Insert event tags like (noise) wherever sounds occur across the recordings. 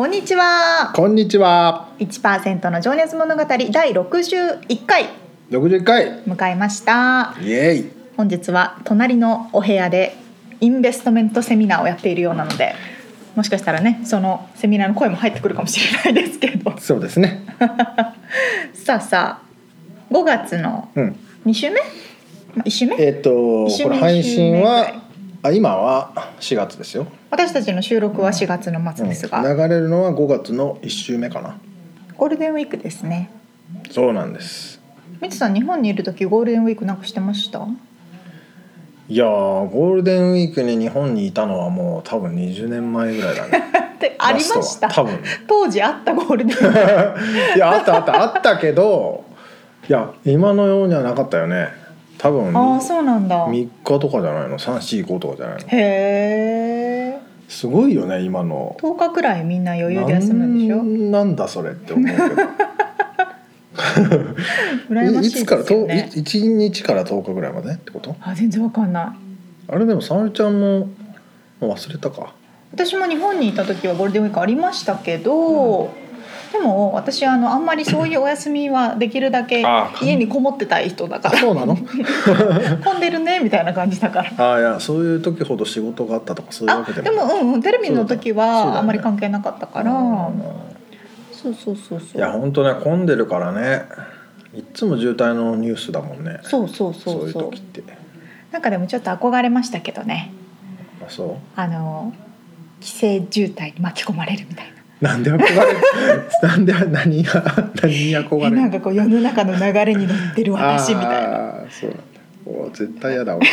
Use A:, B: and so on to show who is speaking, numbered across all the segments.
A: こんにちは
B: こんにちは。
A: 1%の情熱物語第61回
B: 六十回。
A: 迎えました
B: イエイ。
A: 本日は隣のお部屋でインベストメントセミナーをやっているようなのでもしかしたらねそのセミナーの声も入ってくるかもしれないですけど
B: そうですね。(laughs)
A: さあさあ5月の
B: うん。
A: 2週目、まあ、1週目？
B: えっ、と
A: 一週目
B: これ配信はあ今は4月ですよ。
A: 私たちの収録は4月の末ですが、
B: うん流れるのは5月の1週目かな。
A: ゴールデンウィークですね
B: そうなんです。
A: みつさん日本にいる時ゴールデンウィークなんかしてました？
B: いやーゴールデンウィークに日本にいたのはもう多分20年前ぐらいだね。(laughs)
A: ってありま
B: ラ
A: した
B: 多分。
A: 当時あったゴールデンウィーク (laughs)
B: いやあったあったあったけど、いや今のようにはなかったよね。多分
A: ああそうなんだ。
B: 3日とかじゃないの、3、4、5とかじゃないの？
A: へえ
B: すごいよね今の。
A: 10日くらいみんな余裕で休むんでしょ？
B: なんだそれって思うけど。(laughs)
A: 羨ましい
B: いつから？と
A: ですよね
B: い一日から10日ぐらいまでってこと？
A: あ全然わかんない。
B: あれでも沙織ちゃんも忘れたか。
A: 私も日本にいた時はゴールデンウィークありましたけど、でも私あのあんまりそういうお休みはできるだけ
B: あ
A: 家にこもってたい人だから。
B: そうなの？(laughs)
A: 混んでるねみたいな感じだから。
B: ああいやそういう時ほど仕事があったとかそういう
A: あ
B: わけでも
A: でもうんうんテレビの時はあんまり関係なかったから。
B: うん
A: そうそうそうそう。
B: いや本当ね混んでるからね。いっつも渋滞のニュースだもんね。
A: そうそうそ
B: そう。いう
A: うそう
B: 時って。
A: なんかでもちょっと憧れましたけどね。
B: あそ
A: あの規制渋滞に巻き込まれるみたいな。
B: うなんで憧れ (laughs) なんで何が何に憧れ
A: なんかこう世の中の流れに乗ってる私みたいな。
B: そうなんだ。お絶対嫌だ俺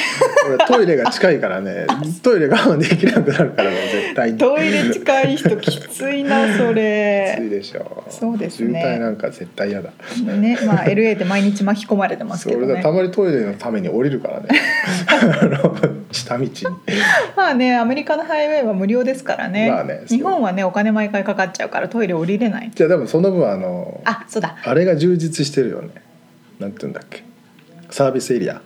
B: 俺トイレが近いからね。トイレ我慢できなくなるからもう絶対に。(laughs)
A: トイレ近い人きついなそ
B: きつい
A: れ。
B: でしょ。
A: そうですね。
B: 渋滞なんか絶対嫌だ。
A: ねまあ LA で毎日巻き込まれてますけどね。
B: それでた。まにトイレのために降りるからね。あの下道に。(laughs)
A: まあねアメリカのハイウェイは無料ですからね。
B: まあね
A: 日本はねお金毎回かかっちゃうからトイレ降りれない。
B: じゃあでもその分あの
A: あそうだ。
B: あれが充実してるよね。なんて言うんだっけ。サービスエリア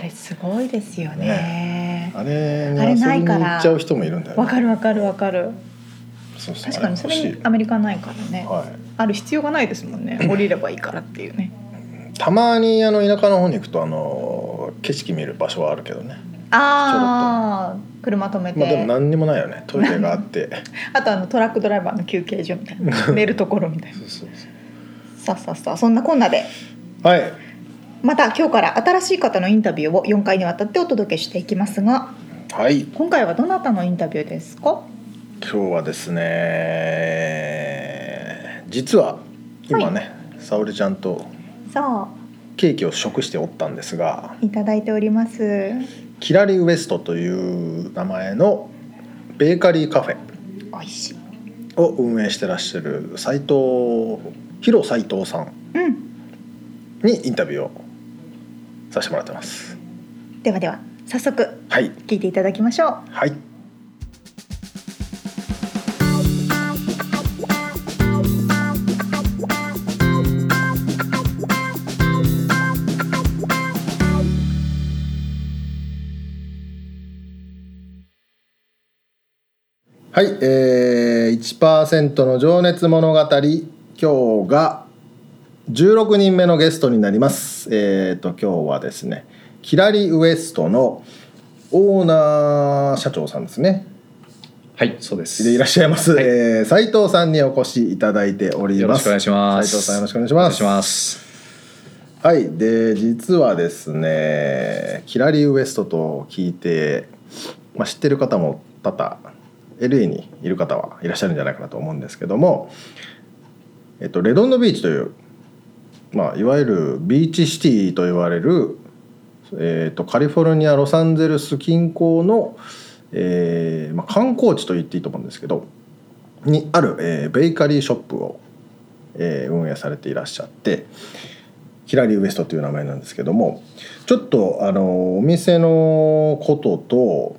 A: あれすごいですよね。
B: あれに
A: あれないから。
B: 行っちゃう人もいるんだよね。
A: わかるわかるわかる。
B: そうそう。
A: 確かにそれにアメリカないからね。
B: はい。
A: ある必要がないですもんね。(clears throat) 降りればいいからっていうね。
B: たまにあの田舎の方に行くとあの景色見る場所はあるけどね。
A: ああ車止めて、
B: まあでも何にもないよね。トイレがあって。(laughs)
A: あとあのトラックドライバーの休憩所みたいな。寝るところみたいな。
B: そうそう
A: さあさあさあそんなこんなで。
B: そうはい
A: また今日から新しい方のインタビューを4回にわたってお届けしていきますが
B: はい。
A: 今回はどなたのインタビューですか？
B: 今日はですね実は今ね、沙織ちゃんと
A: さ
B: ケーキを食しておったんですが
A: あいただいております。
B: キラリウエストという名前のベーカリーカフェ
A: 美味しい。
B: を運営してらっしゃる斉藤広斉藤さん。にインタビューをさせてもらってます。
A: ではでは早速
B: はい。
A: 聞いていただきましょう。
B: はい。はい、えー、1%の情熱物語今日が16人目のゲストになりますえー、と今日はですねキラリウエストのオーナー社長さんですね
C: はい、そうです。
B: でいらっしゃいます、
C: はい
B: えー斉藤さんにお越しいただいております
C: よろしくお願いします。
B: 斉藤さんよろしくお願いします
C: お願いします。
B: はいで実はですねキラリウエストと聞いて、まあ、知ってる方も多々 LA にいる方はいらっしゃるんじゃないかなと思うんですけども、えっと、レドンドビーチという、まあ、いわゆるビーチシティと言われる、えっと、カリフォルニアロサンゼルス近郊の、えーまあ、観光地と言っていいと思うんですけどにある、えーベーカリーショップを、えー運営されていらっしゃってヒラリーウエストという名前なんですけどもちょっとあのお店のことと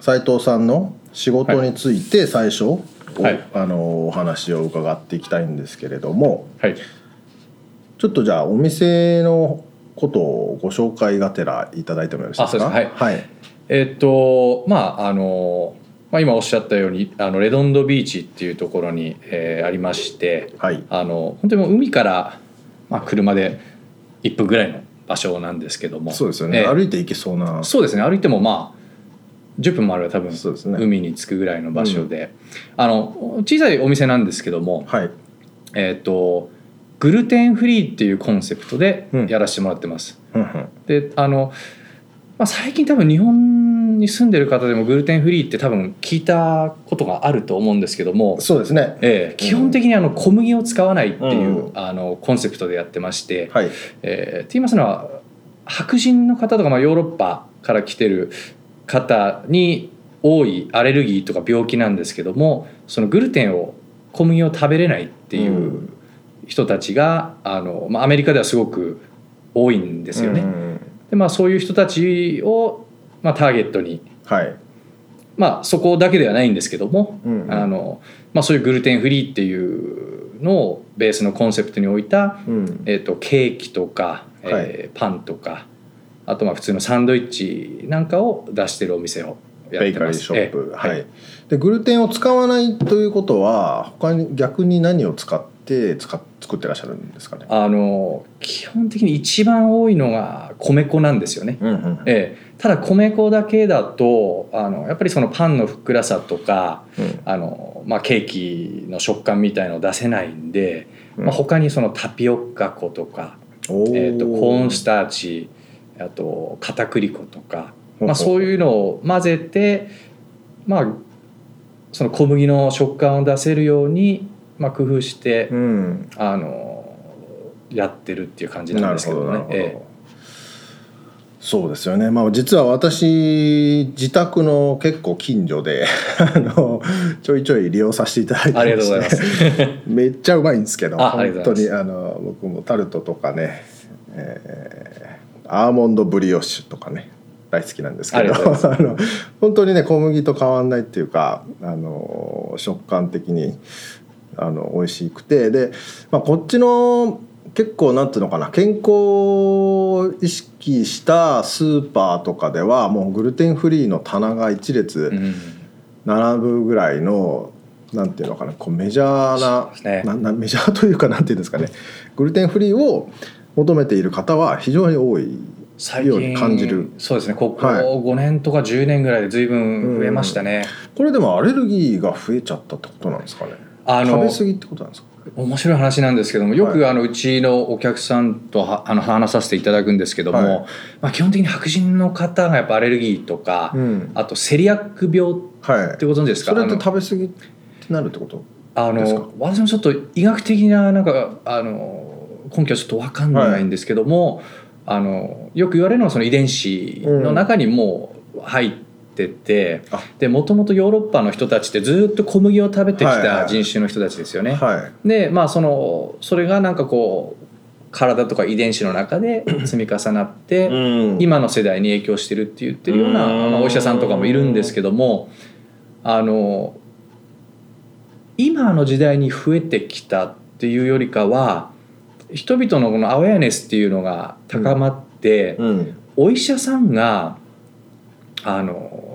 B: 斉藤さんの仕事について最初、お
C: はい。
B: あのお話を伺っていきたいんですけれども
C: はい
B: ちょっとじゃあお店のことをご紹介がてらいただいてもよろしいですか？
C: あそうです
B: はい。
C: えっとまああの、まあ、今おっしゃったようにあのレドンドビーチっていうところに、えーありまして
B: はい。
C: あの本当にもう海から、まあ、車で1分ぐらいの場所なんですけども。
B: そうですよね、
C: えー
B: 歩いて行けそうな。
C: そうですね。歩いてもまあ10分もあれば多分
B: そうですね。
C: 海に着くぐらいの場所で、あの小さいお店なんですけども、
B: はい。
C: えっとグルテンフリーっていうコンセプトで
B: うん。
C: やらせてもらってます。
B: うんうん。
C: であの、まあ、最近多分日本に住んでる方でもグルテンフリーって多分聞いたことがあると思うんですけども、
B: そうですね。
C: ええ基本的にあの小麦を使わないっていう、
B: うん
C: あのコンセプトでやってまして、
B: はい。
C: えーって言いますのは白人の方とか、まあ、ヨーロッパから来てる方に多いアレルギーとか病気なんですけどもそのグルテンを小麦を食べれないっていううん人たちがあの、まあ、アメリカではすごく多いんですよね。
B: うん
C: でまあ、そういう人たちを、まあ、ターゲットに、
B: はい。
C: まあ、そこだけではないんですけども、
B: うんうん。
C: あのまあ、そういうグルテンフリーっていうのをベースのコンセプトに置いた
B: うん。
C: えー、とケーキとか、えーパンとかあとまあ普通のサンドイッチなんかを出してるお店をやってます。
B: ベーカリーショップ、
C: えー
B: はい、でグルテンを使わないということは他に逆に何を使って使っ作ってらっしゃるんですかね？
C: あの基本的に一番多いのが米粉なんですよね、
B: うんうん
C: えーただ米粉だけだとあのやっぱりそのパンのふっくらさとか
B: うん。
C: あの、まあ、ケーキの食感みたいのを出せないんで、
B: うん。
C: まあ、他にそのタピオカ粉とか、えー、とコーンスターチあと片栗粉とかまあ、そういうのを混ぜて、まあ、その小麦の食感を出せるように、まあ、工夫して、
B: うん、
C: あのやってるっていう感じなんですけど。ね。ええ。
B: そうですよね、まあ、実は私自宅の結構近所で (laughs) あのちょいちょい利用させていただいてま
C: ありがとうございます。(laughs)
B: めっちゃうまいんですけど本当にあの僕もタルトとかね、えーアーモンドブリオッシュとかね大好きなんですけど (laughs)
C: あ
B: の本当にね小麦と変わんないっていうかあの食感的にあの美味しくて。で、まあ、こっちの結構なんていうのかな健康を意識したスーパーとかではもうグルテンフリーの棚が一列
C: うん。
B: 並ぶぐらいの、なんていうのかなこうメジャーな
C: ね。
B: ななメジャーというかなんていうんですかね。グルテンフリーを求めている方は非常に多い
C: 最
B: ように感じる。
C: そうですね。ここ
B: はい。
C: 5年とか10年ぐらいで随分増えましたね。
B: これでもアレルギーが増えちゃったってことなんですかね
C: あの
B: 食べ過ぎってことなんですか？
C: 面白い話なんですけどもよく、
B: はい
C: あのうちのお客さんとはあの話させていただくんですけども、
B: はい。
C: まあ、基本的に白人の方がやっぱアレルギーとか、
B: うん。
C: あとセリアック病っ
B: はい
C: てご存知ですか？
B: それって食べ過ぎってなるってこと
C: あ
B: ですか？
C: の私もちょっと医学的ななんかあの根拠はちょっと分かんないんですけども、あのよく言われるのはその遺伝子の中にもう入ってて、
B: あ。
C: でもともとヨーロッパの人たちってずっと小麦を食べてき
B: はいはい。
C: た人種の人たちですよね。
B: はい。
C: でまあそのそれがなんかこう体とか遺伝子の中で (clears throat) 積み重なって、
B: うん。
C: 今の世代に影響してるって言ってるような、
B: うん。
C: まあ、お医者さんとかもいるんですけどもあの今の時代に増えてきたっていうよりかは人々のこのアウェアネスっていうのが高まって、
B: うん。
C: お医者さんがあの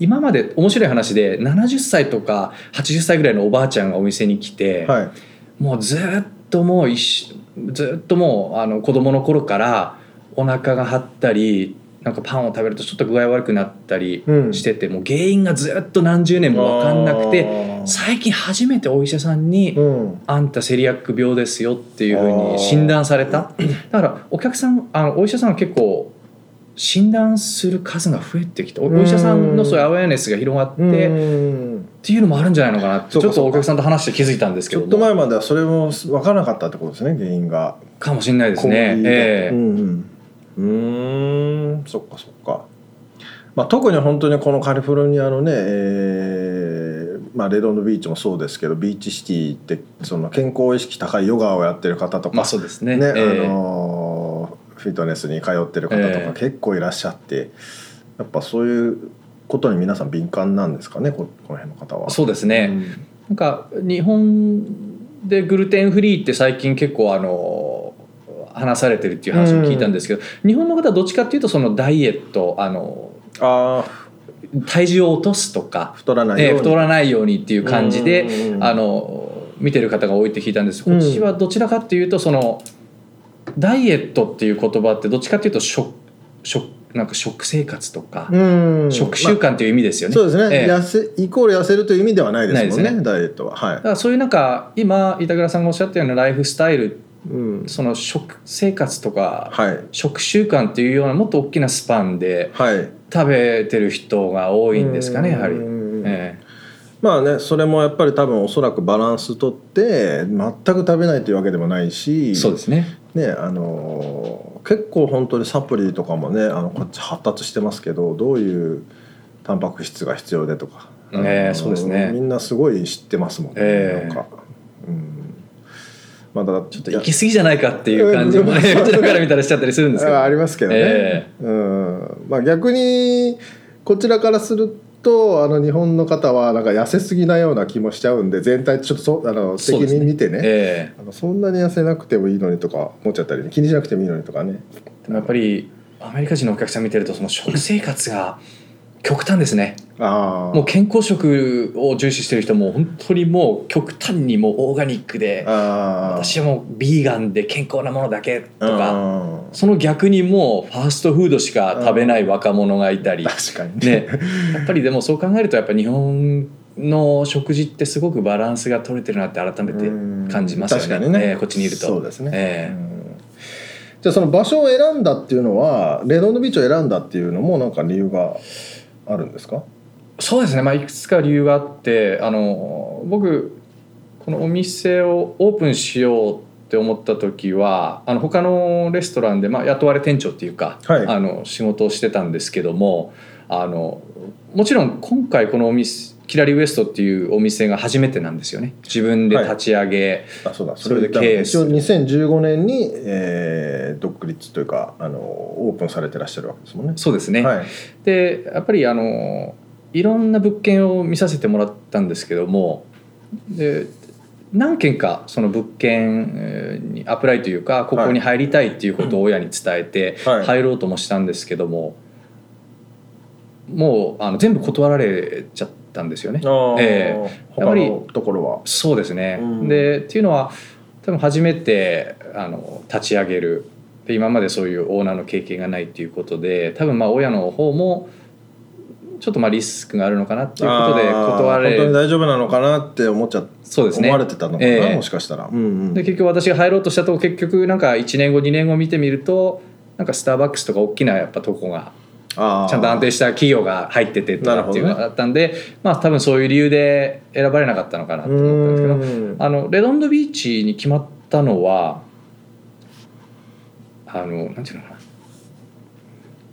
C: 今まで面白い話で70歳とか80歳ぐらいのおばあちゃんがお店に来て、
B: はい。
C: もうずっともう一緒ずっともうあの子供の頃からお腹が張ったりなんかパンを食べるとちょっと具合悪くなったり
B: うん。
C: してて、もう原因がずっと何十年も分かんなくて最近初めてお医者さんに
B: うん。
C: あんたセリアック病ですよっていうふうに診断された。だからお客さんあのお医者さんは結構診断する数が増えてきておお医者さんのそういうアウェアネスが広がって、
B: うん。
C: っていうのもあるんじゃないのかなってちょっとお客さんと話して気づいたんですけ
B: ちょっと前まではそれも分からなかったってことですね原因が。
C: かもしれないですね。ええ。
B: うんうん。そっかそっか、まあ、特に本当にこのカリフォルニアのね、えーまあ、レドンドビーチもそうですけどビーチシティってその健康意識高いヨガをやってる方とか、
C: まあそうですね。
B: ね
C: ええ。
B: あのーフィットネスに通ってる方と
C: ええ。
B: か結構いらっしゃって、やっぱそういうことに皆さん敏感なんですかね？ここの辺の方は。
C: そうですね。なんか日本でグルテンフリーって最近結構あの話されてるっていう話も聞いたんですけど、日本の方はどっちかっていうとそのダイエットあの
B: ああ
C: 体重を落とすとか、
B: 太らないように、
C: えー太らないようにっていう感じで、
B: うんうんうん
C: あの見てる方が多いって聞いたんです。こ
B: うん。
C: っちはどちらかっていうとそのダイエットっていう言葉ってどっちかっていうと食食なんか食生活とか、
B: うん。
C: 食習慣っていう意味ですよね。
B: そうですね、
C: ええ。
B: 痩せイコール痩せるという意味ではないですもんね
C: ね。
B: ダイエットは。はい。
C: だからそういうなんか今板倉さんがおっしゃったようなライフスタイル
B: うん。
C: その食生活とか
B: はい。
C: 食習慣っていうようなもっと大きなスパンで
B: はい。
C: 食べてる人が多いんですかねやはり。
B: うん。
C: え
B: まあねそれもやっぱり多分おそらくバランスとって全く食べないというわけでもないし
C: えそうですね。
B: ねあの結構本当にサプリとかもねあのこっち発達してますけどどういうタンパク質が必要でとか、
C: ええ
B: あの
C: そうですね。
B: みんなすごい知ってますもんね、
C: ええ
B: なんか、うん、まだ
C: ちょっと行き過ぎじゃないかっていう感じもね
B: うん。(laughs)
C: うちのから見たらしちゃったりするんですけど。
B: あありますけどね、
C: え
B: うん。まあ、逆にこちらからするとあの日本の方はなんか痩せすぎなような気もしちゃうんで全体ちょっとそあの的に見てね。
C: え
B: あのそんなに痩せなくてもいいのにとか思っちゃったりね。気にしなくてもいいのにとかね
C: えでもやっぱりアメリカ人のお客さん見てるとその食生活が極端ですね。もう健康食を重視してる人も本当にもう極端にもうオーガニックで私はもうビーガンで健康なものだけとか
B: あ
C: その逆にもうファーストフードしか食べない若者がいたり
B: ー確かに。
C: ね。やっぱりでもそう考えるとやっぱ日本の食事ってすごくバランスが取れてるなって改めて感じますよね。
B: 確かにね、
C: ええこっちにいると。
B: そうですね、
C: ええ。
B: うん。じゃあその場所を選んだっていうのはレドンドビーチを選んだっていうのもなんか理由が？あるんですか？
C: そうですね、まあ、いくつか理由があってあの僕このお店をオープンしようって思った時はあの他のレストランで、まあ、雇われ店長っていうか、
B: はい。
C: あの仕事をしてたんですけどもあのもちろん今回このお店キラリウエストっていうお店が初めてなんですよね。自分で立ち上げ、
B: あそうだ。
C: それで経営
B: 一応2015年に、えー独立というかあのオープンされてらっしゃるわけですもんね。
C: そうですね、
B: はい、
C: でやっぱりあのいろんな物件を見させてもらったんですけどもで何件かその物件えーにアプライというかここに入りたいっていうことを親に伝えて
B: はい。
C: 入ろうともしたんですけどももうあの全部断られちゃったんですよね。え
B: 他
C: やっぱり
B: のところは？
C: そうですね、
B: うん。
C: でっていうのは多分初めてあの立ち上げる。で今までそういうオーナーの経験がないっていうことで多分まあ親の方もちょっとまあリスクがあるのかなっていうことで断られ
B: 本当に大丈夫なのかなって思っちゃ
C: そうですね。
B: 思われてたのかな、
C: ええ。
B: もしかしたら。うんうん。
C: で結局私が入ろうとしたとこ結局なんか1年後2年後見てみるとなんかスターバックスとか大きなやっぱとこがちゃんと安定した企業が入っててとかっていうのがあったんで、まあ多分そういう理由で選ばれなかったのかなと思ったんですけど
B: うん。
C: あのレドンドビーチに決まったのはあのなんていうのかな。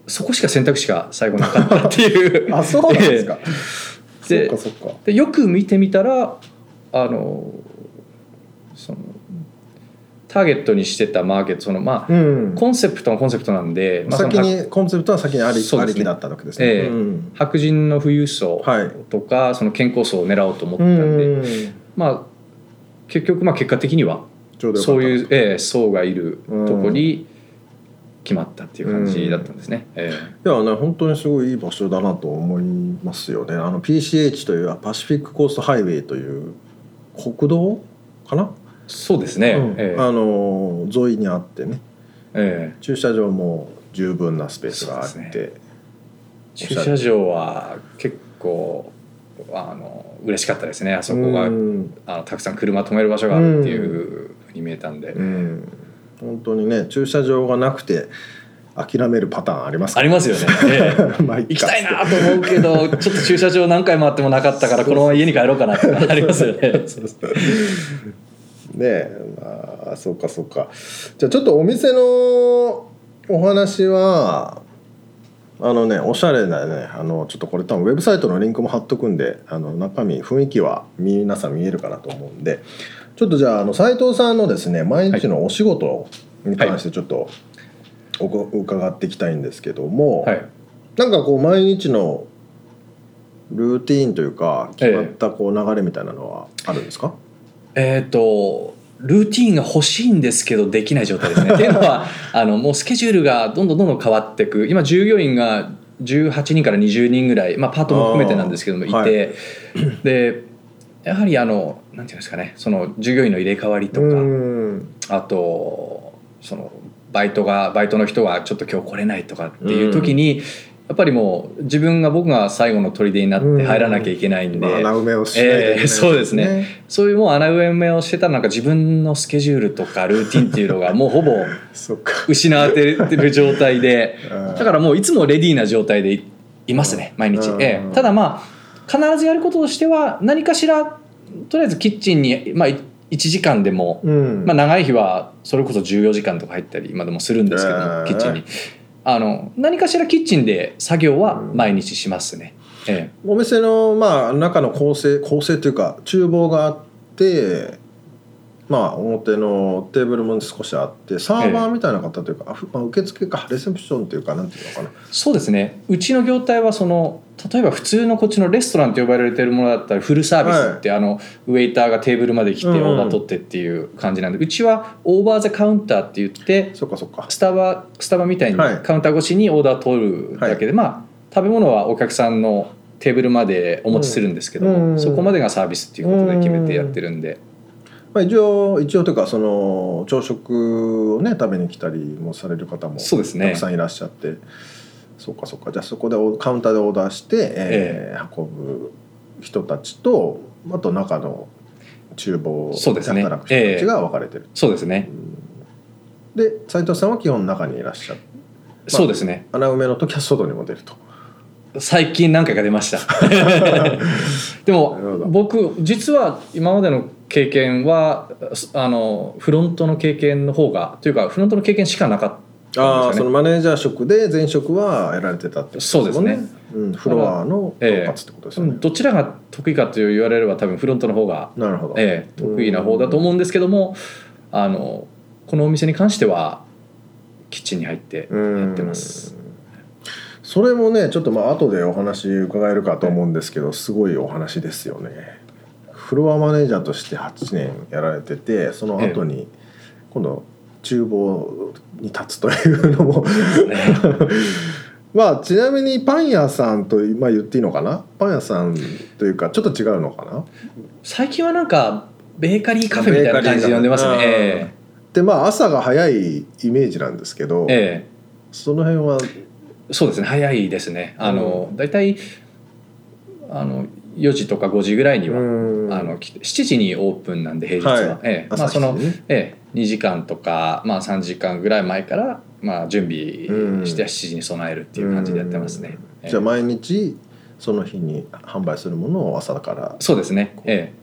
C: そこしか選択肢が最後なかったっていう。(laughs)
B: あそうなんですか。(laughs)
C: でよく見てみたらあのそのターゲットにしてたマーケットそのまあ、
B: うん。
C: コンセプトのコンセプトなんで、まあ、
B: 先にコンセプトは先にあり,、
C: ね
B: ありきだったわけですね。
C: ええ
B: うん
C: 白人の富裕層
B: はい。
C: とか、その健康層を狙おうと思ったんで、
B: ん。
C: まあ結局まあ結果的にはそういう、ええ層がいるとこに決まったっていう感じだったんですね。ええ
B: いやね本当にすごいいい場所だなと思いますよね。あの PCH というパシフィックコーストハイウェイという国道かな、
C: そうですね。
B: うん。
C: ええ。
B: あの沿いにあってね。
C: え
B: 駐車場も十分なスペースがあって、
C: 駐車場は結構あの嬉しかったですね。あそこが
B: うん。
C: あのたくさん車止める場所があるっていうふうに見えたんで、
B: うん。本当にね駐車場がなくて諦めるパターンありますか？ら
C: ありますよね、ええ。(laughs)
B: まあ
C: 行きたいなと思うけどちょっと駐車場何回回ってもなかったからこのまま家に帰ろうかなってありますよね。(laughs)
B: ね。えまあそうかそうか。じゃあちょっとお店のお話はあのねおしゃれなね。あのちょっとこれ多分ウェブサイトのリンクも貼っとくんであの中身雰囲気は皆さん見えるかなと思うんで。ちょっとじゃああの斉藤さんのですね毎日のお仕事に関してちょっとおこ伺っていきたいんですけども、
C: はい、
B: なんかこう毎日のルーティーンというか決まったこう流れみたいなのはあるんですか、
C: えっ、とルーティンが欲しいんですけどできない状態ですね。(laughs) っていうのはあのもうスケジュールがどんどんどんどん変わっていく。今従業員が18人から20人ぐらい、まあ、パートも含めてなんですけどもいて、
B: はい。
C: でやはりあのなんていうんですかね。その従業員の入れ替わりとか、
B: うん。
C: あとそのバイトがバイトの人がちょっと今日来れないとかっていう時に、やっぱりもう自分が僕が最後の砦になって入らなきゃいけないんで、
B: まあ、穴埋めをしないといけない
C: えーそうですね。そういうもう穴埋めをしてたらなんか自分のスケジュールとかルーティンっていうのが (laughs) もうほぼ失われてる状態で。(laughs)
B: うん。
C: だからもういつもレディーな状態でいいますね毎日。
B: う、ん。
C: ええ。ただまあ必ずやることとしては何かしらとりあえずキッチンに、まあ、1時間でも、
B: うん。
C: まあ、長い日はそれこそ14時間とか入ったり今でもするんですけども、
B: えー
C: キッチンにあの何かしらキッチンで作業は毎日しますね、ええ。
B: お店のまあ中の構成構成というか厨房があってまあ表のテーブルも少しあってサーバーみたいな方というか、あふまあ、受付かレセプションというかなんていうのかな。
C: そうですね。うちの業態はその例えば普通のこっちのレストランと呼ばれてるものだったらフルサービスって、あのウェイターがテーブルまで来てオ
B: うん。
C: ーダー取ってっていう感じなんで、うちはオーバーザカウンターって言って
B: そっかそっか。
C: スタバスタバみたいに
B: はい。
C: カウンター越しにオーダー取るだけで、まあ食べ物はお客さんのテーブルまでお持ちするんですけども、
B: うん
C: そこまでがサービスっていうことで決めてやってるんで、
B: まあ、一応一応というかその朝食をね食べに来たりもされる方も
C: そうですね。
B: たくさんいらっしゃって。そうかそうか。じゃあそこでおカウンターでオーダーして、えー運ぶ人たちとあと中の厨房で
C: そうですね。
B: 働く人たちが分かれてる、
C: そうですね、
B: で斉藤さんは基本中にいらっしゃる
C: そうですね。
B: 穴埋めの時は外にも出ると。
C: 最近何回か出ました。(laughs) でも僕実は今までの経験はあのフロントの経験の方がというかフロントの経験しかなかった
B: ああそのマネージャー職で前職はやられてたってこと
C: そうですね。
B: うん、フロアの統括ってことですよね、
C: どちらが得意かと言われれば多分フロントの方が、
B: なるほど、
C: ええ得意な方だと思うんですけどもあのこのお店に関してはキッチンに入ってやってます。
B: それもねちょっとまあ後でお話伺えるかと思うんですけどすごいお話ですよね。フロアマネージャーとして8年やられててその後に今度厨房に立つというのも。(laughs) まあちなみにパン屋さんと、まあ、言っていいのかな？パン屋さんというかちょっと違うのかな？
C: 最近はなんかベーカリーカフェみたいな感じで呼んでますね。え
B: でまあ朝が早いイメージなんですけど、
C: ええ
B: その辺は？
C: えそうですね早いですね。あの、大体あの4時とか5時ぐらいには、
B: うん。
C: あの来て7時にオープンなんで平日は、
B: はい。
C: ええ。まあ、
B: 朝
C: その
B: 7時ね
C: ええ、2時間とか、まあ、3時間ぐらい前から、まあ、準備して7時に備えるっていう感じでやってますね。ええ
B: じゃあ毎日その日に販売するものを朝から
C: そうですね、え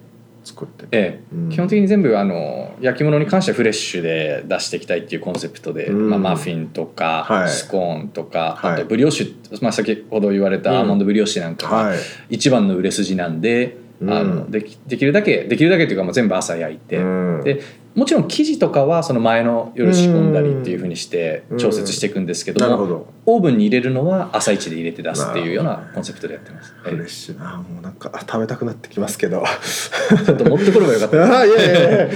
B: 作って
C: ええ。
B: うん。
C: え、基本的に全部あの焼き物に関してはフレッシュで出していきたいっていうコンセプトで、
B: うん。
C: まあ、マフィンとか、
B: はい。
C: スコーンとか、
B: はい。
C: あとブリオッシュ、まあ、先ほど言われたアーモンドブリオッシュなんかが
B: はい。
C: 一番の売れ筋なんで、
B: うん
C: あのできできるだけできるだけというかもう全部朝焼いて、
B: うん。
C: でもちろん生地とかはその前の夜仕込んだりっていうふうにして調節していくんですけども、
B: ど。
C: オーブンに入れるのは朝一で入れて出すっていうようなコンセプトでやってます。
B: フレッシュなもうなんかあ食べたくなってきますけど。
C: ちょっと持ってこればよかった。(laughs)
B: あいやいやいや。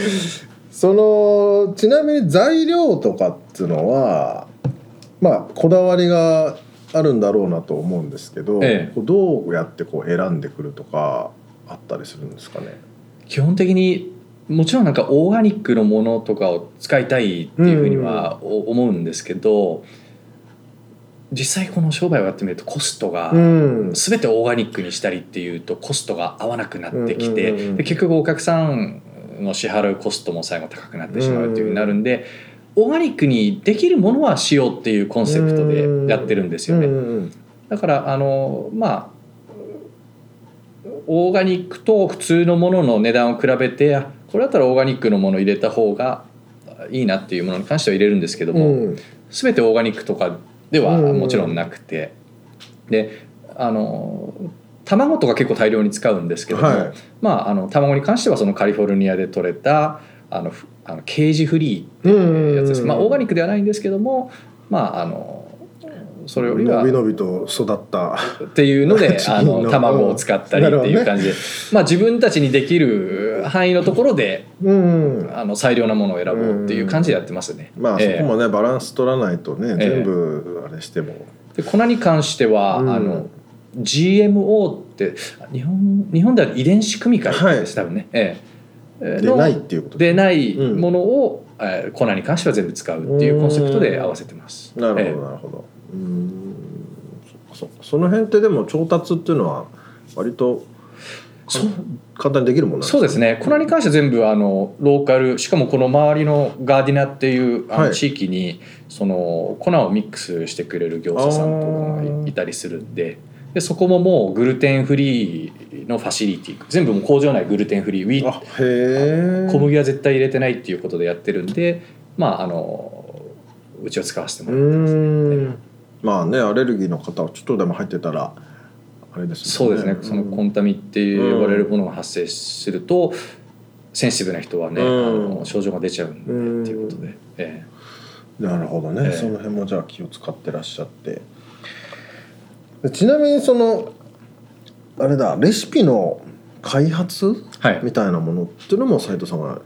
B: そのちなみに材料とかっていうのはまあこだわりがあるんだろうなと思うんですけど、
C: ええ。
B: どうやってこう選んでくるとかあったりするんですかね？
C: 基本的にもちろんなんかオーガニックのものとかを使いたいっていうふうにはお思うんですけど実際この商売をやってみるとコストが
B: うん。
C: 全てオーガニックにしたりっていうとコストが合わなくなってきて、で結局お客さんの支払うコストも最後高くなってしまうっていうふうになるんで、オーガニックにできるものはしようっていうコンセプトでやってるんですよね。だからあのまあオーガニックと普通のものの値段を比べてあこれだったらオーガニックのものを入れた方がいいなっていうものに関しては入れるんですけども、
B: うん。
C: 全てオーガニックとかでは
B: うん。
C: もちろんなくて、であの卵とか結構大量に使うんですけども、
B: はい。
C: まああの卵に関してはそのカリフォルニアで採れたあのふあのケージフリーっていうやつです、まあ、オーガニックではないんですけどもまああのそれよりは
B: 伸び伸びと育った。
C: っていうので (laughs) あ
B: ンの
C: の卵を使ったりっていう感じで、まあ、自分たちにできる範囲のところで
B: うん
C: あの最良なものを選ぼうっていう感じでやってますね。
B: まあそ
C: え。え
B: こもねバランス取らないとね
C: ええ。
B: 全部あれしても。
C: で粉に関しては、
B: うん。
C: あの GMO って日本日本では遺伝子組み換えです、多分ね、ええ。
B: 出ないっ
C: の
B: ていうこと。
C: でないものを、えー粉に関しては全部使うっていうコンセプトで合わせてます。
B: なるほ
C: え
B: どなるほどうん。そその辺ってでも調達っていうのは割と
C: えそう。
B: 簡単にできるもん
C: そうですね。粉に関しては全部あのローカルしかもこの周りのガーディナっていうあ
B: はい。
C: の地域にその粉をミックスしてくれる業者さんとかがいたりするんででそこももうグルテンフリーのファシリティ全部もう工場内グルテンフリーウィー。小麦は絶対入れてないっていうことでやってるんでまああのうちを使わせて
B: う
C: もらってます。
B: んまあねアレルギーの方はちょっとでも入ってたらあれです
C: そうですね、
B: ん
C: そのコンタミって呼ばれるものが発生すると、センシティブな人はね、
B: うん。
C: あの症状が出ちゃうんで、
B: うん
C: っていうことで、え
B: なるほどね、
C: ええ。
B: その辺もじゃあ気を使ってらっしゃって。でちなみにそのあれだレシピの開発
C: えはい。
B: みたいなものっていうのも斉藤さんが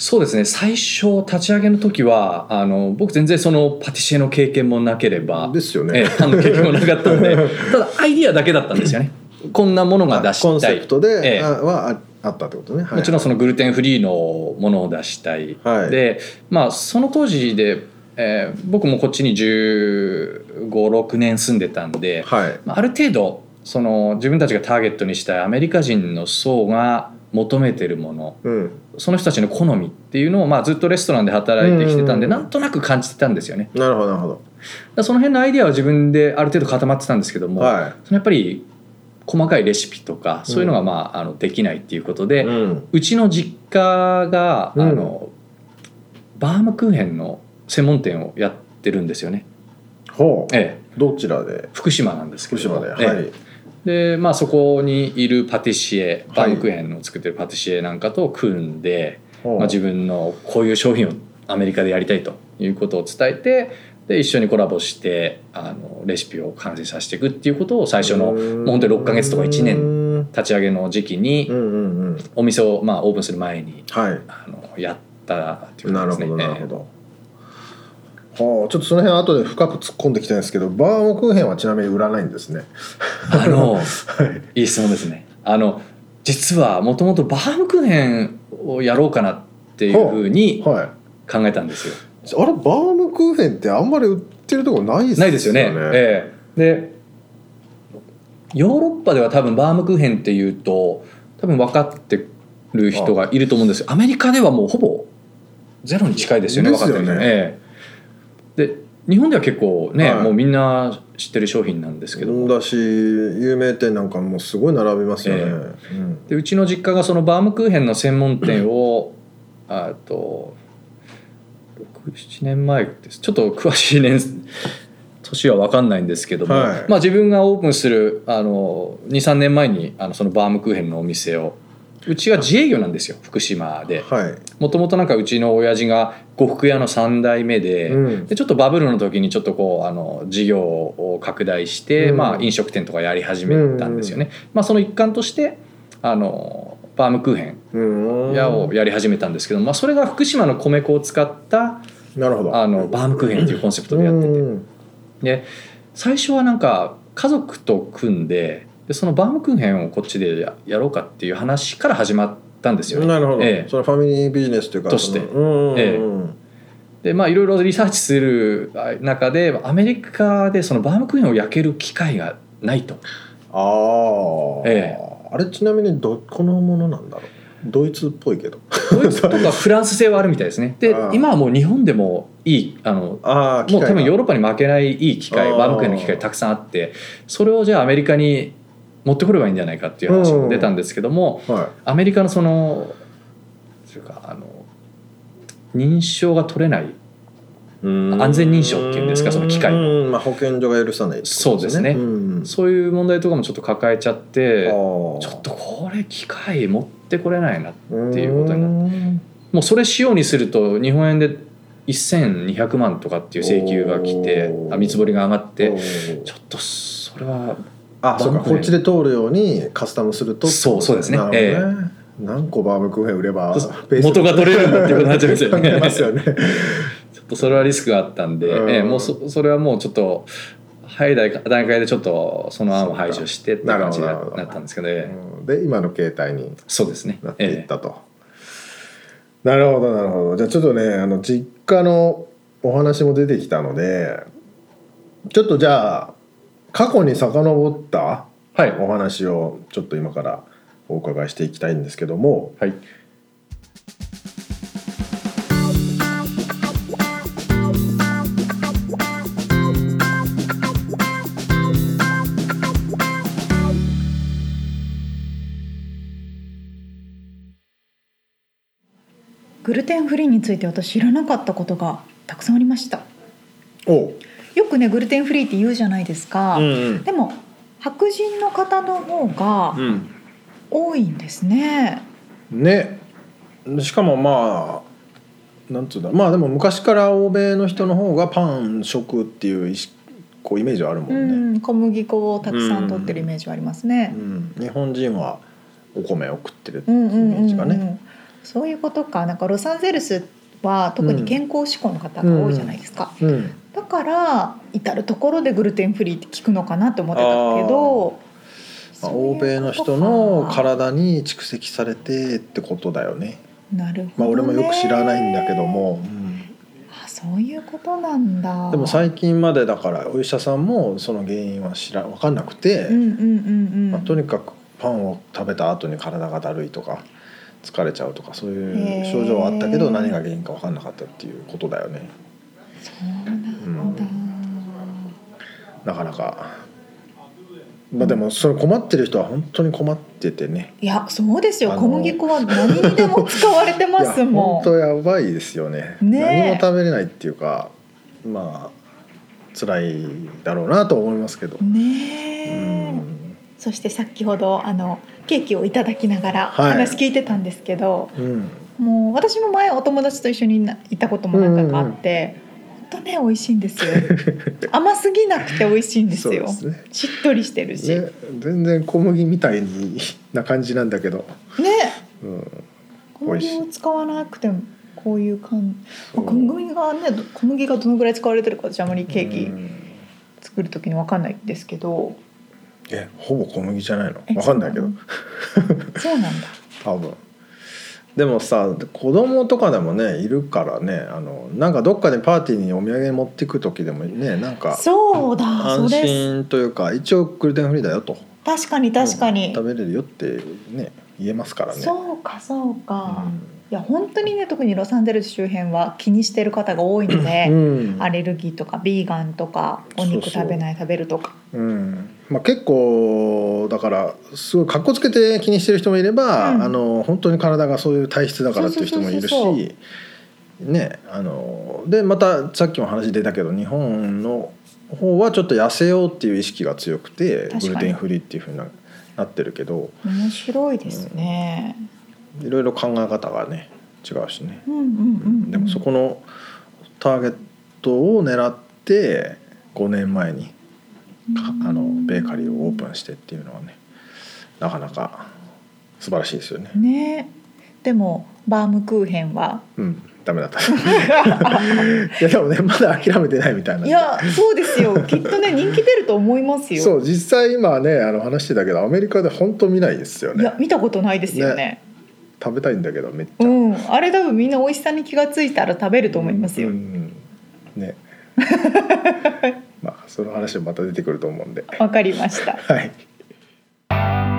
C: そうですね。最初立ち上げの時はあの僕全然そのパティシエの経験もなければ
B: ですよね。
C: ええパンの経験もなかったんで (laughs) ただアイディアだけだったんですよね。こんなものが出
B: コン
C: したい。
B: セプトで、
C: え
B: はああったってことね、はい。
C: もちろんそのグルテンフリーのものを出したい、
B: はい。
C: でまあその当時で、えー僕もこっちに1 5 6年住んでたんで、
B: はい。
C: まあある程度その自分たちがターゲットにしたいアメリカ人の層が求めてるもの。
B: うん。
C: その人たちの好みっていうのを、まあ、ずっとレストランで働いてきてたんで、
B: うん。
C: なんとなく感じてたんですよね。
B: なるほどなるほ
C: だからその辺のアイディアは自分である程度固まってたんですけども、
B: どは
C: そのやっぱり細かいレシピとかそういうのが、まあ、あのできないっていうこと
B: い、
C: で、
B: うん、
C: うちの実家が、
B: うん。
C: あのバームクーヘンの専門店をやってるんですよね。
B: ほう。
C: ええ、
B: どちらで？
C: 福島なんですけ
B: 福
C: ども。
B: 島で、はい、
C: ええでまあそこにいるパティシエ
B: はい。
C: バームクーヘンを作ってるパティシエなんかと組んで、
B: ほう。
C: まあ、自分のこういう商品をアメリカでやりたいということを伝えてで一緒にコラボしてあのレシピを完成させていくっていうことを最初のもう本当に6ヶ月とか1年
B: 年
C: 立ち上げの時期にお店をまあオープンする前に
B: はい。
C: あのやったっていう
B: なるほ
C: ことですね。
B: どなるほど、はあ、ちょっとその辺後で深く突っ込んでいきたいんですけどバームクーヘンはちなみに売らないんですね。
C: あの (laughs)
B: はい。
C: いい質問ですね。あの実はもともとバームクーヘンをやろうかなっていうふうに
B: はい。
C: 考えたんですよ。
B: あれバームクーヘンってあんまり売ってるとこないです
C: ないですよね。ええ。でヨーロッパでは多分バームクーヘンっていうと多分分かってる人がいると思うんですよ。アメリカではもうほぼゼロに近いですよね。分かってる人ええ。で日本では結構ね、
B: はい。
C: もうみんな知ってる商品なんですけども。
B: だし有名店なんかもすごい並びますよね、
C: ええ。
B: うん。
C: でうちの実家がそのバームクーヘンの専門店をあと67年前です。ちょっと詳しい年年は分かんないんですけども、
B: はい。
C: まあ、自分がオープンするあの23年前にあのそのバームクーヘンのお店をうちが自営業なんですよ福島で。
B: はい。
C: もともとなんかうちの親父が呉服屋の3代目で,、
B: うん。
C: でちょっとバブルの時にちょっとこうあの事業を拡大して、
B: うん。
C: まあ、飲食店とかやり始めたんですよね。まあ、その一環としてあのバームクーヘ
B: うん。
C: ン屋をやり始めたんですけど、まあ、それが福島の米粉を使った
B: なるほど。
C: あのバームクーヘンっていうコンセプトでやってて。
B: うん。
C: で最初はなんか家族と組んででそのバームクーヘンをこっちでややろうかっていう話から始まったんですよね。
B: なるほど、
C: ええ。
B: それはファミリービジネスというか。
C: として。
B: そのうんうんうん。
C: えでまあいろいろリサーチする中でアメリカでそのバームクーヘンを焼ける機会がないと。
B: ああ、
C: え
B: あれちなみにどこのものなんだろう？ドイツっぽいけど。
C: ドイツとかフランス製はあるみたいですね。で今はもう日本でもいいあの
B: ああ
C: もう多分ヨー
B: ロ
C: ロッパに負けないいい機械バームクーヘンの機械たくさんあってそれをじゃあアメリカに持ってこればいいんじゃないかっていう話も出たんですけども
B: は
C: アメリカのそのというかあの認証が取れない安全認証っていうんですかその機械の。
B: うん。まあ、保健所が許さないってこと
C: そうですね。
B: うん、
C: そういう問題とかもちょっと抱えちゃって
B: ち
C: ちょ
B: ょ
C: っとこれ機械持ってこれないな
B: って
C: いうことになもうそれ仕様にすると日本円で1200万とかっていう請求が来て見積もりが上がって
B: て
C: ちょっとそれは
B: あそこっちで通るようにカスタムすると
C: そうそうですね。
B: なるほどね。何個バームクーヘン売れば
C: 元が取れるんだっていうことになっちゃいますよね。
B: ますよね
C: ちょっとそれはリスクがあったんで、
B: うん。
C: ええもうそそれはもうちょっと早い段階でちょっとその案を排除してって感じになったんですけど、ええ。
B: うんで今の携帯に
C: そうですね。
B: なっていっ
C: え
B: たと、なるほどなるほど。じゃあちょっとねあの実家のお話も出てきたのでちょっとじゃあ過去に遡った
C: えはい。
B: お話をちょっと今からお伺いしていきたいんですけども
C: はい。
A: グルテンフリーについて私知らなかったことがたくさんありました。
B: お
A: よくねグルテンフリーって言うじゃないですか、
B: うん
A: でも白人の方の方が
B: うん。
A: 多いんですね、
B: ね。しかもまあなんつうんだ。まあでも昔から欧米の人の方がパン食っていう意識こうイメージはあるも
A: うん
B: ね、
A: ん、小麦粉をたくさん取ってるイメージはありますね。
B: う。ん。日本人はお米を食ってるって
A: う
B: いうんイメ
A: うんうん
B: ージがね、
A: うん、そういうことか。なんかロサンゼルスは特に健康志向の方が多いじゃないですか、
B: うん
A: だから至る所でグルテンフリーって聞くのかなって思ってたけど
B: 欧米の人の体に蓄積されてってことだよね。
A: なるほど、ね、
B: まあ俺もよく知らないんだけども、
A: あそういうことなんだ。
B: でも最近までだからお医者さんもその原因は知ら分かんなくて、
A: うんうんうんうん、
B: まあ、とにかくパンを食べた後に体がだるいとか疲れちゃうとかそういう症状はあったけど何が原因か分かんなかったっていうことだよね。
A: そうなんだ、
B: なかなか。まあでもそれ困ってる人は本当に困っててね。
A: いやそうですよ。小麦粉は何にでも使われてますもん。(laughs)
B: 本当やばいですよね。
A: ねえ。
B: 何も食べれないっていうかまあ辛いだろうなと思いますけど、
A: ね
B: う
A: え
B: ん。
A: そして先ほどあのケーキをいただきながら
B: はい。
A: 話聞いてたんですけど、
B: うん。
A: もう私も前お友達と一緒にないたことも何回かあって、本当ね美味しいんですよ。(laughs) 甘すぎなくて美味しいんですよ。
B: ね。
A: しっとりしてるし。ね
B: ね全然小麦みたいにな感じなんだけど、うん、
A: 小麦を使わなくてもこういう感じ。小麦がねど小麦がどのぐらい使われてるか私あまりケーキ
B: うん。
A: 作る時に分かんないんですけど。
B: えほぼ小麦じゃないの？
A: え
B: わかんないけど。
A: そうなんだ。(laughs)
B: 多分でもさ子供とかでもねいるからねあのなんかどっかでパーティーにお土産持ってく時でもねなんか
A: そうだそ
B: 安
A: れ
B: 心というか一応グルテンフリーだよと。
A: 確かに確かに、
B: うん食べれるよってね言えますからね。
A: そうかそうか、
B: うん。
A: いや本当にね特にロサンゼルス周辺は気にしてる方が多いので、
B: うん。
A: アレルギーとかビーガンとかお肉食べない食べるとか。
B: うん。まあ、結構だからすごいかっこつけて気にしてる人もいれば、
A: うん。
B: あの本当に体がそういう体質だからっていう人もいるしねあのでまたさっきも話出たけど日本の方はちょっと痩せようっていう意識が強くてグルテンフリーっていうふうにななってるけど。
A: 面白いですね、
B: いろいろ考え方がね違うしね、
A: うん、うんうんうん。
B: でもそこのターゲットを狙って5年前にかあのベーカリーをオープンしてっていうのはねなかなか素晴らしいですよね。
A: ね。でもバームクーヘンは
B: うん、ダメだった。(laughs) いやでもねまだ諦めてないみたいな。
A: いやそうですよ。きっとね人気出ると思いますよ。
B: そう実際今ねあの話してたけどアメリカで本当見ないですよね。
A: いや。見たことないですよね。
B: 食べたいんだけどめっちゃ、
A: うん。あれ多分みんな美味しさに気がついたら食べると思いますよ、
B: うん。ね。(laughs) まあその話はまた出てくると思うんで。
A: わかりました。
B: はい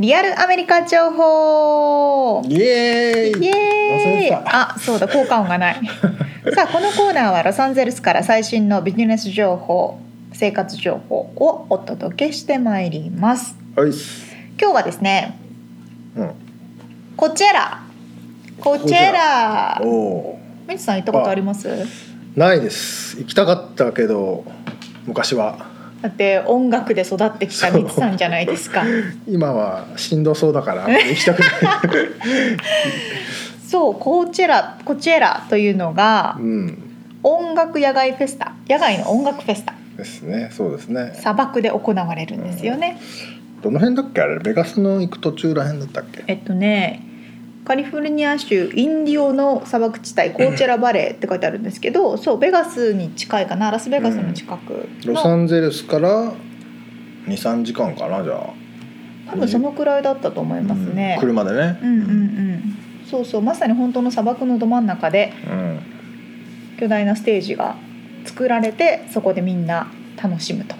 A: リアルアメリカ情報。
B: イエーイ。
A: イエーイ。あそうだ効果音がない。(laughs) さあこのコーナーはロサンゼルスから最新のビジネス情報生活情報をお届けしてまいります。
B: はい。
A: 今日はですね
B: うん。
A: コチェラコチェラ
B: おお
A: みつさん行ったことあります？
B: ーないです。行きたかったけど昔は
A: だって音楽で育ってきたみつさんじゃないですか。
B: 今はしんどそうだから (laughs) 行きたくない。
A: そうコチェラコチェラというのが
B: うん。
A: 音楽野外フェスタ。野外の音楽フェスタ。
B: ですね。そうですね。
A: 砂漠で行われるんですよね、
B: どの辺だっけ？あれベガスの行く途中ら辺だったっけ？
A: えっとねカリフォルニア州インディオの砂漠地帯コーチェラバレーって書いてあるんですけどそうベガスに近いかなラスベガスの近く
B: ロサ
A: の
B: ンゼルスから23時間かなじゃあ。
A: 多分そのくらいだったと思いますね。
B: うん、車でね。
A: うんうんうん。そうそうまさに本当の砂漠のど真ん中で
B: うん。
A: 巨大なステージが作られてそこでみんな楽しむと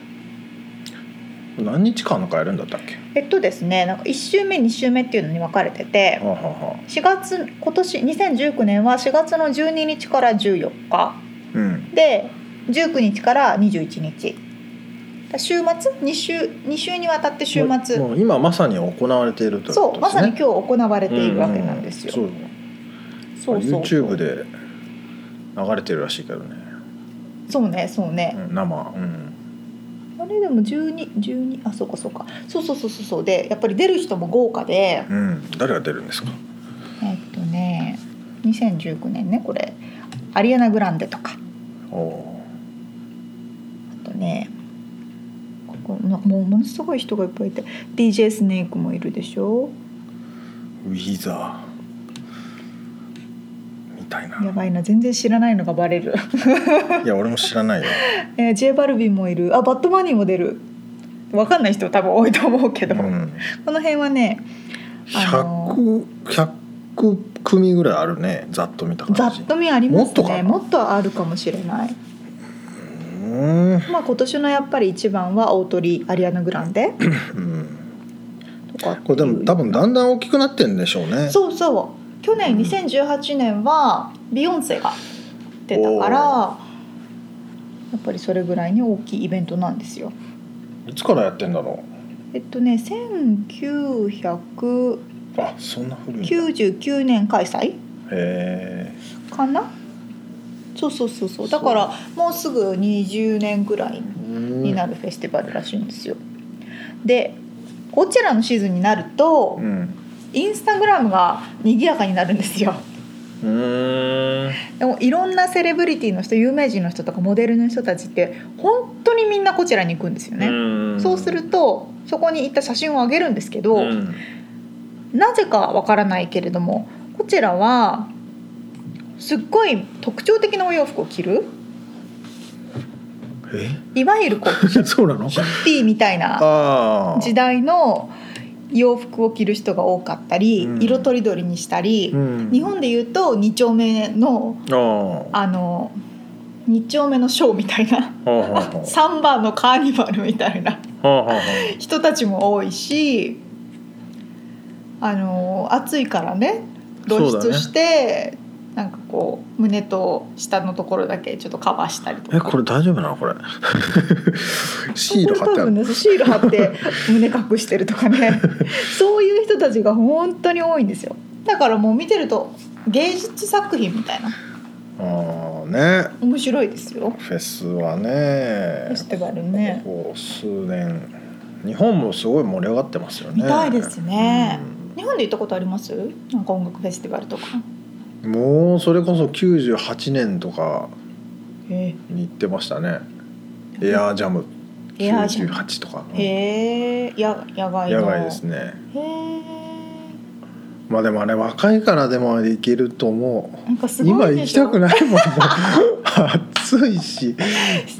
B: 何日間かやるんだったっけ？
A: えっとですねなんか1週目2週目っていうのに分かれてて
B: はあはあはあ。
A: 4月今年2019年は4月の12日から14日。
B: うん。
A: で19日から21日。だ週末？2週2週にわたって週末。
B: もう今まさに行われているということ
A: そう
B: ですね。
A: まさに今日行われているわけなんですよ、
B: うんう。んそう
A: そうそう。
B: YouTube で流れてるらしいけどね、
A: そうねそうね、
B: うん生うん
A: あれでも1212あそうかそうか。そうそうそうそうそう。でやっぱり出る人も豪華で。
B: うん。誰が出るんですか？
A: えっとね2019年ねこれ。アリアナ・グランデとか。
B: おお
A: あとねここもうものすごい人がいっぱいいて。DJ スネークもいるでしょ？
B: ウィザー。みたいな。
A: やばいな。全然知らないのがバレる、(laughs)
B: いや俺も知らないよ。(laughs)
A: えー、J バルビンもいる。あバッドマニーも出る。わかんない人多分多いと思うけど、
B: うん。
A: この辺はねあの
B: 100 100組ぐらいあるね。ざっと見た感じ。
A: ざっと見あります
B: もっとかな？
A: ねもっとあるかもしれない。
B: うん。
A: まあ今年のやっぱり一番は大鳥アリアナ・グランデ。
B: うん。これでも多分だんだん大きくなってんでしょうね。
A: そうそう去年2018年はビヨンセが出たからやっぱりそれぐらいに大きいイベントなんですよ。
B: いつからやってんだろ
A: えっとね1999
B: うあそんな古いんだ。
A: 年開催
B: へ
A: かな？そうそうそうそう。だからもうすぐ20年ぐらい
B: え
A: になるフェスティバルらしいんですよ。でこちらのシーズンになると
B: うん
A: インスタグラムが賑やかになるんですよ。
B: うーん。
A: でもいろんなセレブリティの人有名人の人とかモデルの人たちって本当にみんなこちらに行くんですよね、
B: ん。
A: そうするとそこに行った写真をあげるんですけど、
B: うん
A: なぜかわからないけれどもこちらはすっごい特徴的なお洋服を着る。いわゆるこう
B: え (laughs) そうなの？
A: ヒッピーみたいな時代の洋服を着る人が多かったり、
B: うん。
A: 色とりどりにしたり、
B: うん。
A: 日本でいうと2丁目の
B: あ
A: の2丁目のショーみたいな
B: はあはあは
A: サンバのカーニバルみたいな人たちも多いしあの暑いからね露出して、なんかこう胸と下のところだけちょっとカバーしたりとか。
B: えこれ大丈夫なの？これ。(laughs) シール貼ってある。
A: ねシール貼って胸隠してるとかね。(laughs) そういう人たちが本当に多いんですよ。だからもう見てると芸術作品みたいな。
B: ああね。
A: 面白いですよ。
B: フェスは
A: フ
B: ね
A: ェスティバルね。
B: ここ数年日本もすごい盛り上がってますよね。
A: 見たいですね。日本で行ったことあります？なんか音楽フェスティバルとか。
B: うんもうそれこそ98年とか
A: へ
B: に行ってましたね。エアージャム。
A: エアージャム。
B: 98とか。
A: えへえ。や野外の。
B: 野外ですね。
A: へえ。
B: まあでもあれ若いからでも行けると思う。
A: なんかすご
B: 今
A: いでしょ
B: 行きたくないもん (laughs) もう暑いし。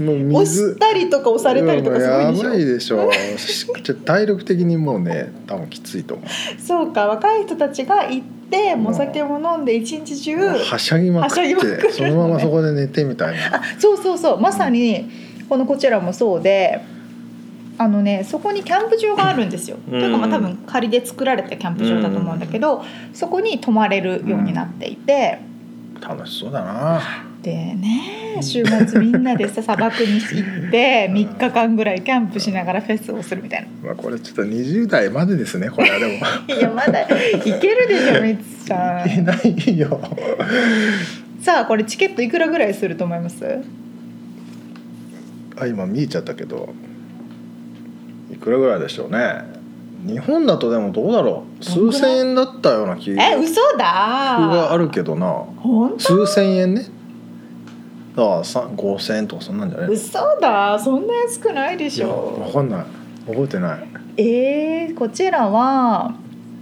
B: もう
A: 押
B: 水
A: したりとか押されたりとかすごいでしょ？
B: やばいでしょ。体力的にもうね多分きついと思
A: そうか若い人たちが行ってもうお酒も飲んで一日中
B: うはしゃぎまくっ
A: はしゃぎまくる。
B: てそのままそこで寝てみたいな。(laughs)
A: あそうそうそうまさにこのこちらもそうであのねそこにキャンプ場があるんですよ。
B: うん。
A: というかまあ多分仮で作られたキャンプ場だと思うんだけど、そこに泊まれるようになっていて、
B: 楽しそうだな
A: でね週末みんなでさ砂漠に行って3日間ぐらいキャンプしながらフェスをするみたいな。
B: まあこれちょっと20代までですねこれはでも (laughs)
A: いやまだいけるでしょみつちゃ
B: いけ
A: ん。(laughs)
B: ないよ
A: さあこれチケットいくらぐらいすると思います？
B: あ今見えちゃったけどいくらぐらいでしょうね日本だとでもどうだろう数千円だったような気が
A: え嘘だ。
B: あるけどな？数千円ねだからさ5000円とかそんなんじゃない
A: 嘘だそんな安くないでしょ。
B: わかんない。覚えてない。
A: えー、こちらは、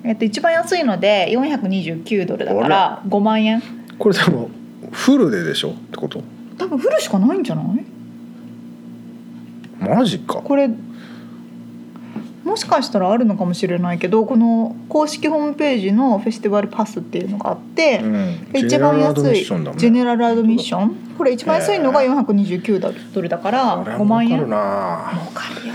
A: えっと、一番安いので429ドルだから5万円。
B: これでもフルででしょ？ってこと？
A: 多分フルしかないんじゃない？
B: マジか。
A: これもしかしたらあるのかもしれないけどこの公式ホームページのフェスティバルパスっていうのがあって、
B: うん。
A: で一番安い
B: ジェネラルアドミッション。ね
A: これ一番安いのが429ドルだから5
B: これは
A: 万円。
B: 儲かる
A: よ。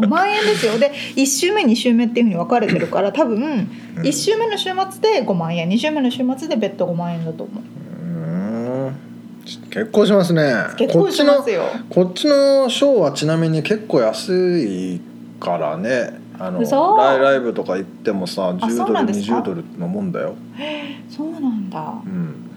A: 5万円ですよ。で1週目2週目っていうふうに分かれてるから多分
B: うん。
A: 1週目の週末で5万円。2週目の週末で別途5万円だと思う。
B: 結構しますね。
A: 結構しますよ。
B: こっちのショーはちなみに結構安いからねあの
A: 嘘？
B: ライライブとか行ってもさ10
A: そう
B: ドル
A: なんですか
B: ？20ドルのもんだよ、
A: そうなんだ。
B: うん、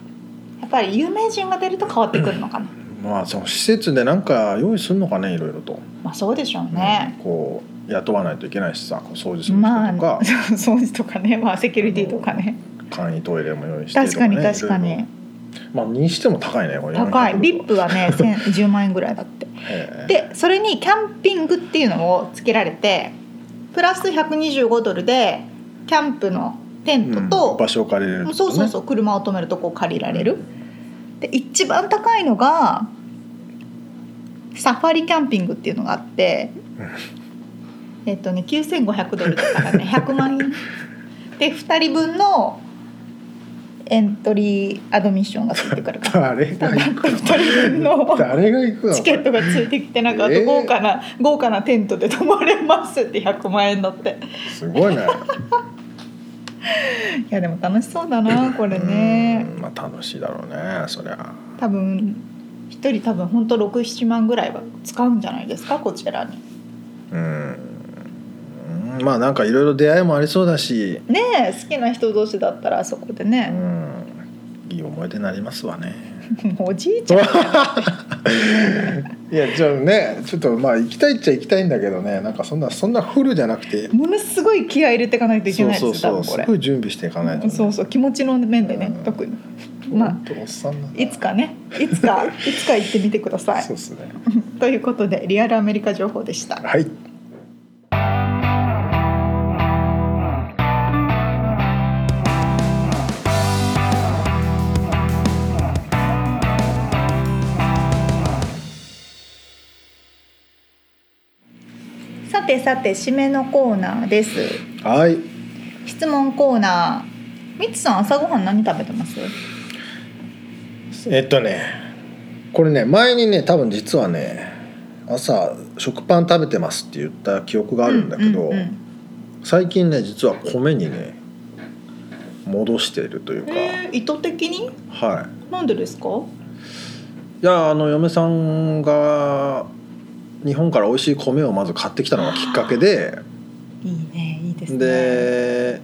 A: やっぱり有名人が出ると変わってくるのかな？(clears throat)
B: まあその施設でなんか用意するのかねいろいろと、
A: まあそうでしょうね、
B: こう雇わないといけないしさ掃除する人
A: まあ
B: とか、(laughs)
A: 掃除とかねまあセキュリティとかね。
B: 簡易トイレも用意してと
A: 確かに
B: ね
A: 確かに。
B: まあにしても高いねこれ。
A: 高い。
B: 400
A: ビップはね1000 10万円ぐらいだってでそれにキャンピングっていうのをつけられてプラス125ドルでキャンプのテント
B: うん
A: と、
B: 場所を借りれるね。
A: そうそうそう車を止めるとこ借りられる。で一番高いのがサファリキャンピングっていうのがあってえっとね9500ドルだからね100万円。(laughs) で2人分のエントリーアドミッションがついてくるから。(laughs)
B: 誰が行く
A: 2人分の
B: の誰が行くの？
A: チケットがついてきてなんかあと
B: えー
A: 豪華な、豪華なテントで泊まれますって100万円だって。
B: すごいね。(laughs)
A: いやでも楽しそうだなこれね。
B: うんまあ楽しいだろうねそりゃ。
A: 多分一人多分本当六七万ぐらいは使うんじゃないですかこちらに。
B: うんまあなんかいろいろ出会いもありそうだし、
A: ねえ好きな人同士だったらあそこで
B: う
A: ね、
B: ん、いい思い出になりますわね。(laughs)
A: おじいちゃん (laughs)
B: いやじゃあねちょっとまあ行きたいっちゃ行きたいんだけどね。なんかそんなそんなフルじゃなくて。
A: ものすごい気合い入れていかないといけないです。
B: そうそうそうすごい準備していかないと、ね、
A: そうそう。気持ちの面でね、
B: うん。
A: 特に。まあ
B: ほんとおっさんなんだ。
A: いつかね。いつかいつか行ってみてください。
B: そうですね。(laughs)
A: ということでリアルアメリカ情報でした。
B: はい
A: てさて締めのコーナーです。
B: はい。
A: 質問コーナー。みつさん朝ごはん何食べてます？
B: えっとねこれね前にね多分実はね朝食パン食べてますって言った記憶があるんだけど、最近ね実は米にね戻しているというか、
A: うんえー意図的に？
B: はい。
A: なんでですか？
B: いやあの嫁さんが日本から美味しい米をまず買ってきたのがきっかけで
A: いいねいいですね。
B: で、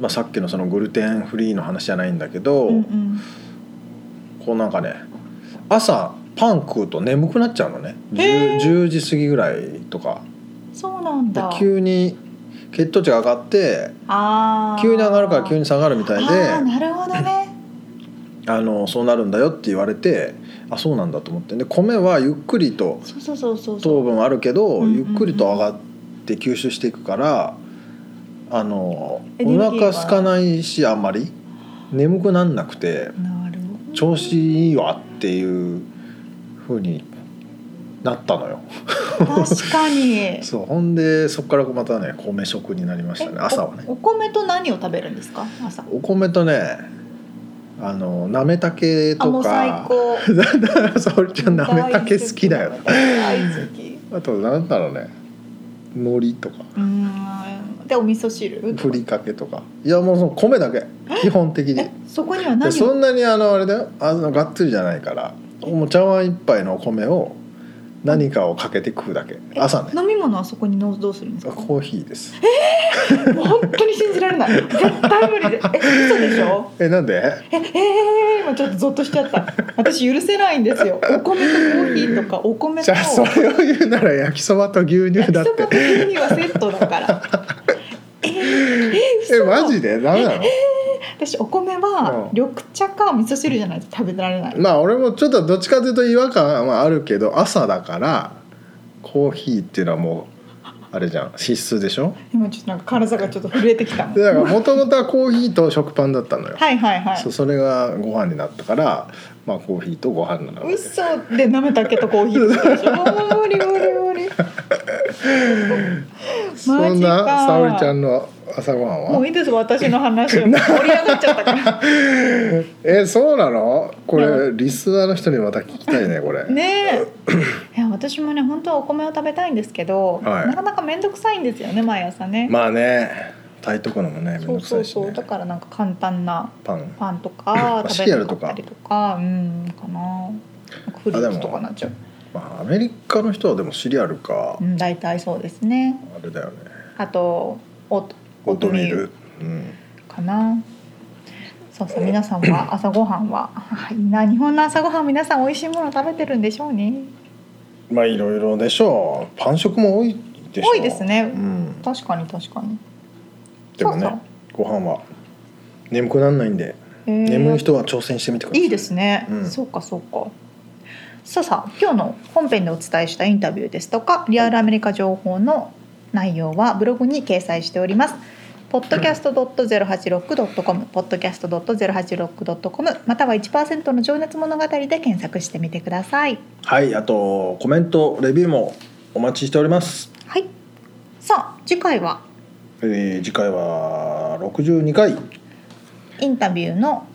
B: まあ、さっきのそのグルテンフリーの話じゃないんだけど、
A: うんうん。
B: こうなんかね朝パン食うと眠くなっちゃうのね。
A: へ
B: 10,
A: ー
B: 10時過ぎぐらいとか。
A: そうなん
B: で
A: だ
B: 急に血糖値が上がって急に上がるから急に下がるみたいで
A: なるほどね
B: あのそうなるんだよって言われてあそうなんだと思って。で米はゆっくりと糖分あるけど、
A: うんうんうん。
B: ゆっくりと上がって吸収していくからあのお腹空かないしあんまり眠くなんなくて調子いいわっていう風になったのよ。
A: 確かに。(laughs)
B: そうほんでそこからまたね米食になりましたね
A: え
B: 朝はね。
A: おお米と何を食べるんですか朝？
B: お米とねあのなめたけとか。
A: 高。(laughs)
B: 沙織ちゃんなめたけ好きだよ。あとなんだろうね。海苔とか。
A: うーん。でお味噌汁？
B: ふりかけとか。いやもうその米だけ。基本的に。
A: え？そこには
B: で
A: 何を
B: そんなにあのあれだよ。あのがっつりじゃないから。もう茶碗一杯のお米を何かをかけて食うだけ。
A: え
B: 朝ね。
A: 飲み物はそこにのどうするんですか？
B: コーヒーです。
A: もう本当に信じられない。絶対無理で。え嘘でしょ？
B: えなんで？
A: ええー、今ちょっとゾッとしちゃった。私許せないんですよ。お米とコーヒーとかお米と
B: じゃあそれを言うなら焼きそばと牛乳だって。
A: 焼きそばと牛乳はセットだから。えー、え
B: マジで？ダメなの？
A: 私お米は
B: うん。
A: 緑茶か味噌汁じゃないと食べられない。
B: まあ俺もちょっとどっちかというと違和感はあるけど朝だからコーヒーっていうのはもうあれじゃん。脂質でしょ？
A: 今ちょっとなんか体がちょっと震えてきた
B: だからもともとはコーヒーと食パンだったのよ、
A: はいはいはい。
B: そうそれがご飯になったからまあコーヒーとご飯なの。で
A: 嘘。でなめたけとコーヒーでしょ？(laughs) 無理無理無理。
B: そんな
A: か。
B: 沙織ちゃんの朝ごはんは？
A: もういいです私の話を。(laughs) 盛り上がっちゃったから。(laughs)
B: えそうなの？これリスナーの人にまた聞きたいねこれ、
A: ねえ。いや私もね本当はお米を食べたいんですけど、
B: はい。
A: なかなか面倒くさいんですよね毎朝ね、
B: まあね炊いとくのもねめん
A: そう
B: どくさいし、ね。
A: そうそう、だからなんか簡単な
B: パン。
A: パンとか
B: あ
A: 食べなかったりとか。うんかな。フルーツとかなっちゃう。
B: まあアメリカの人はでもシリアルか、
A: うん大体そうですね。
B: あれだよね。
A: あとオート
B: オートミールうん
A: かな。そうそう皆さんは (coughs) 朝ごはんはな日本の朝ごはん皆さん美味しいもの食べてるんでしょうね。
B: まあいろいろでしょう。パン食も多いでしょ
A: 多いですね。
B: うん、
A: 確かに確かに。
B: でもね
A: そう
B: ご飯は眠くならないんで、
A: へー。
B: 眠い人は挑戦してみてください。
A: いいですね、
B: うん。
A: そうかそうか。さあさあ今日の本編でお伝えしたインタビューですとかリアルアメリカ情報の内容はブログに掲載しております podcast.086.com podcast.086.com または1%の情熱物語で検索してみてください。
B: はいあとコメントレビューもお待ちしております、
A: はい。さあ次回は？
B: えー次回は62回。
A: インタビューの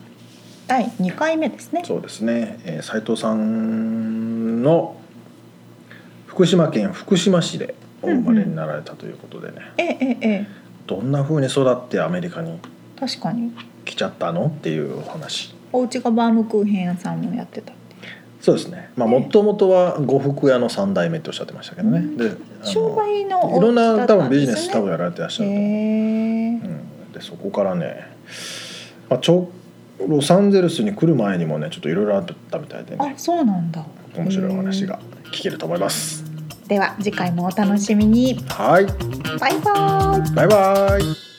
A: 第2回目ですね。
B: そうですね、えー、斉藤さんの福島県福島市でお生まれになられたということでね、
A: えええええ
B: どんな風に育ってアメリカに
A: 確かに。
B: 来ちゃったの？っていうお話。
A: お家がバームクーヘン屋さんをやってた
B: そうですね。まあ
A: ね。
B: もともとは呉服屋の3代目っておっしゃってましたけどね、
A: うん。
B: で
A: 商売の
B: いろんな多分ビジネス多分やられてらっしゃると。思う、うん、でそこからね、まあ、ちょロサンゼルスに来る前にもねちょっといろいろあったみたいで
A: あ
B: ね
A: そうなんだ。
B: 面白いお話が聞けると思います
A: では次回もお楽しみに。
B: はい。
A: バイバイ。
B: バイバイ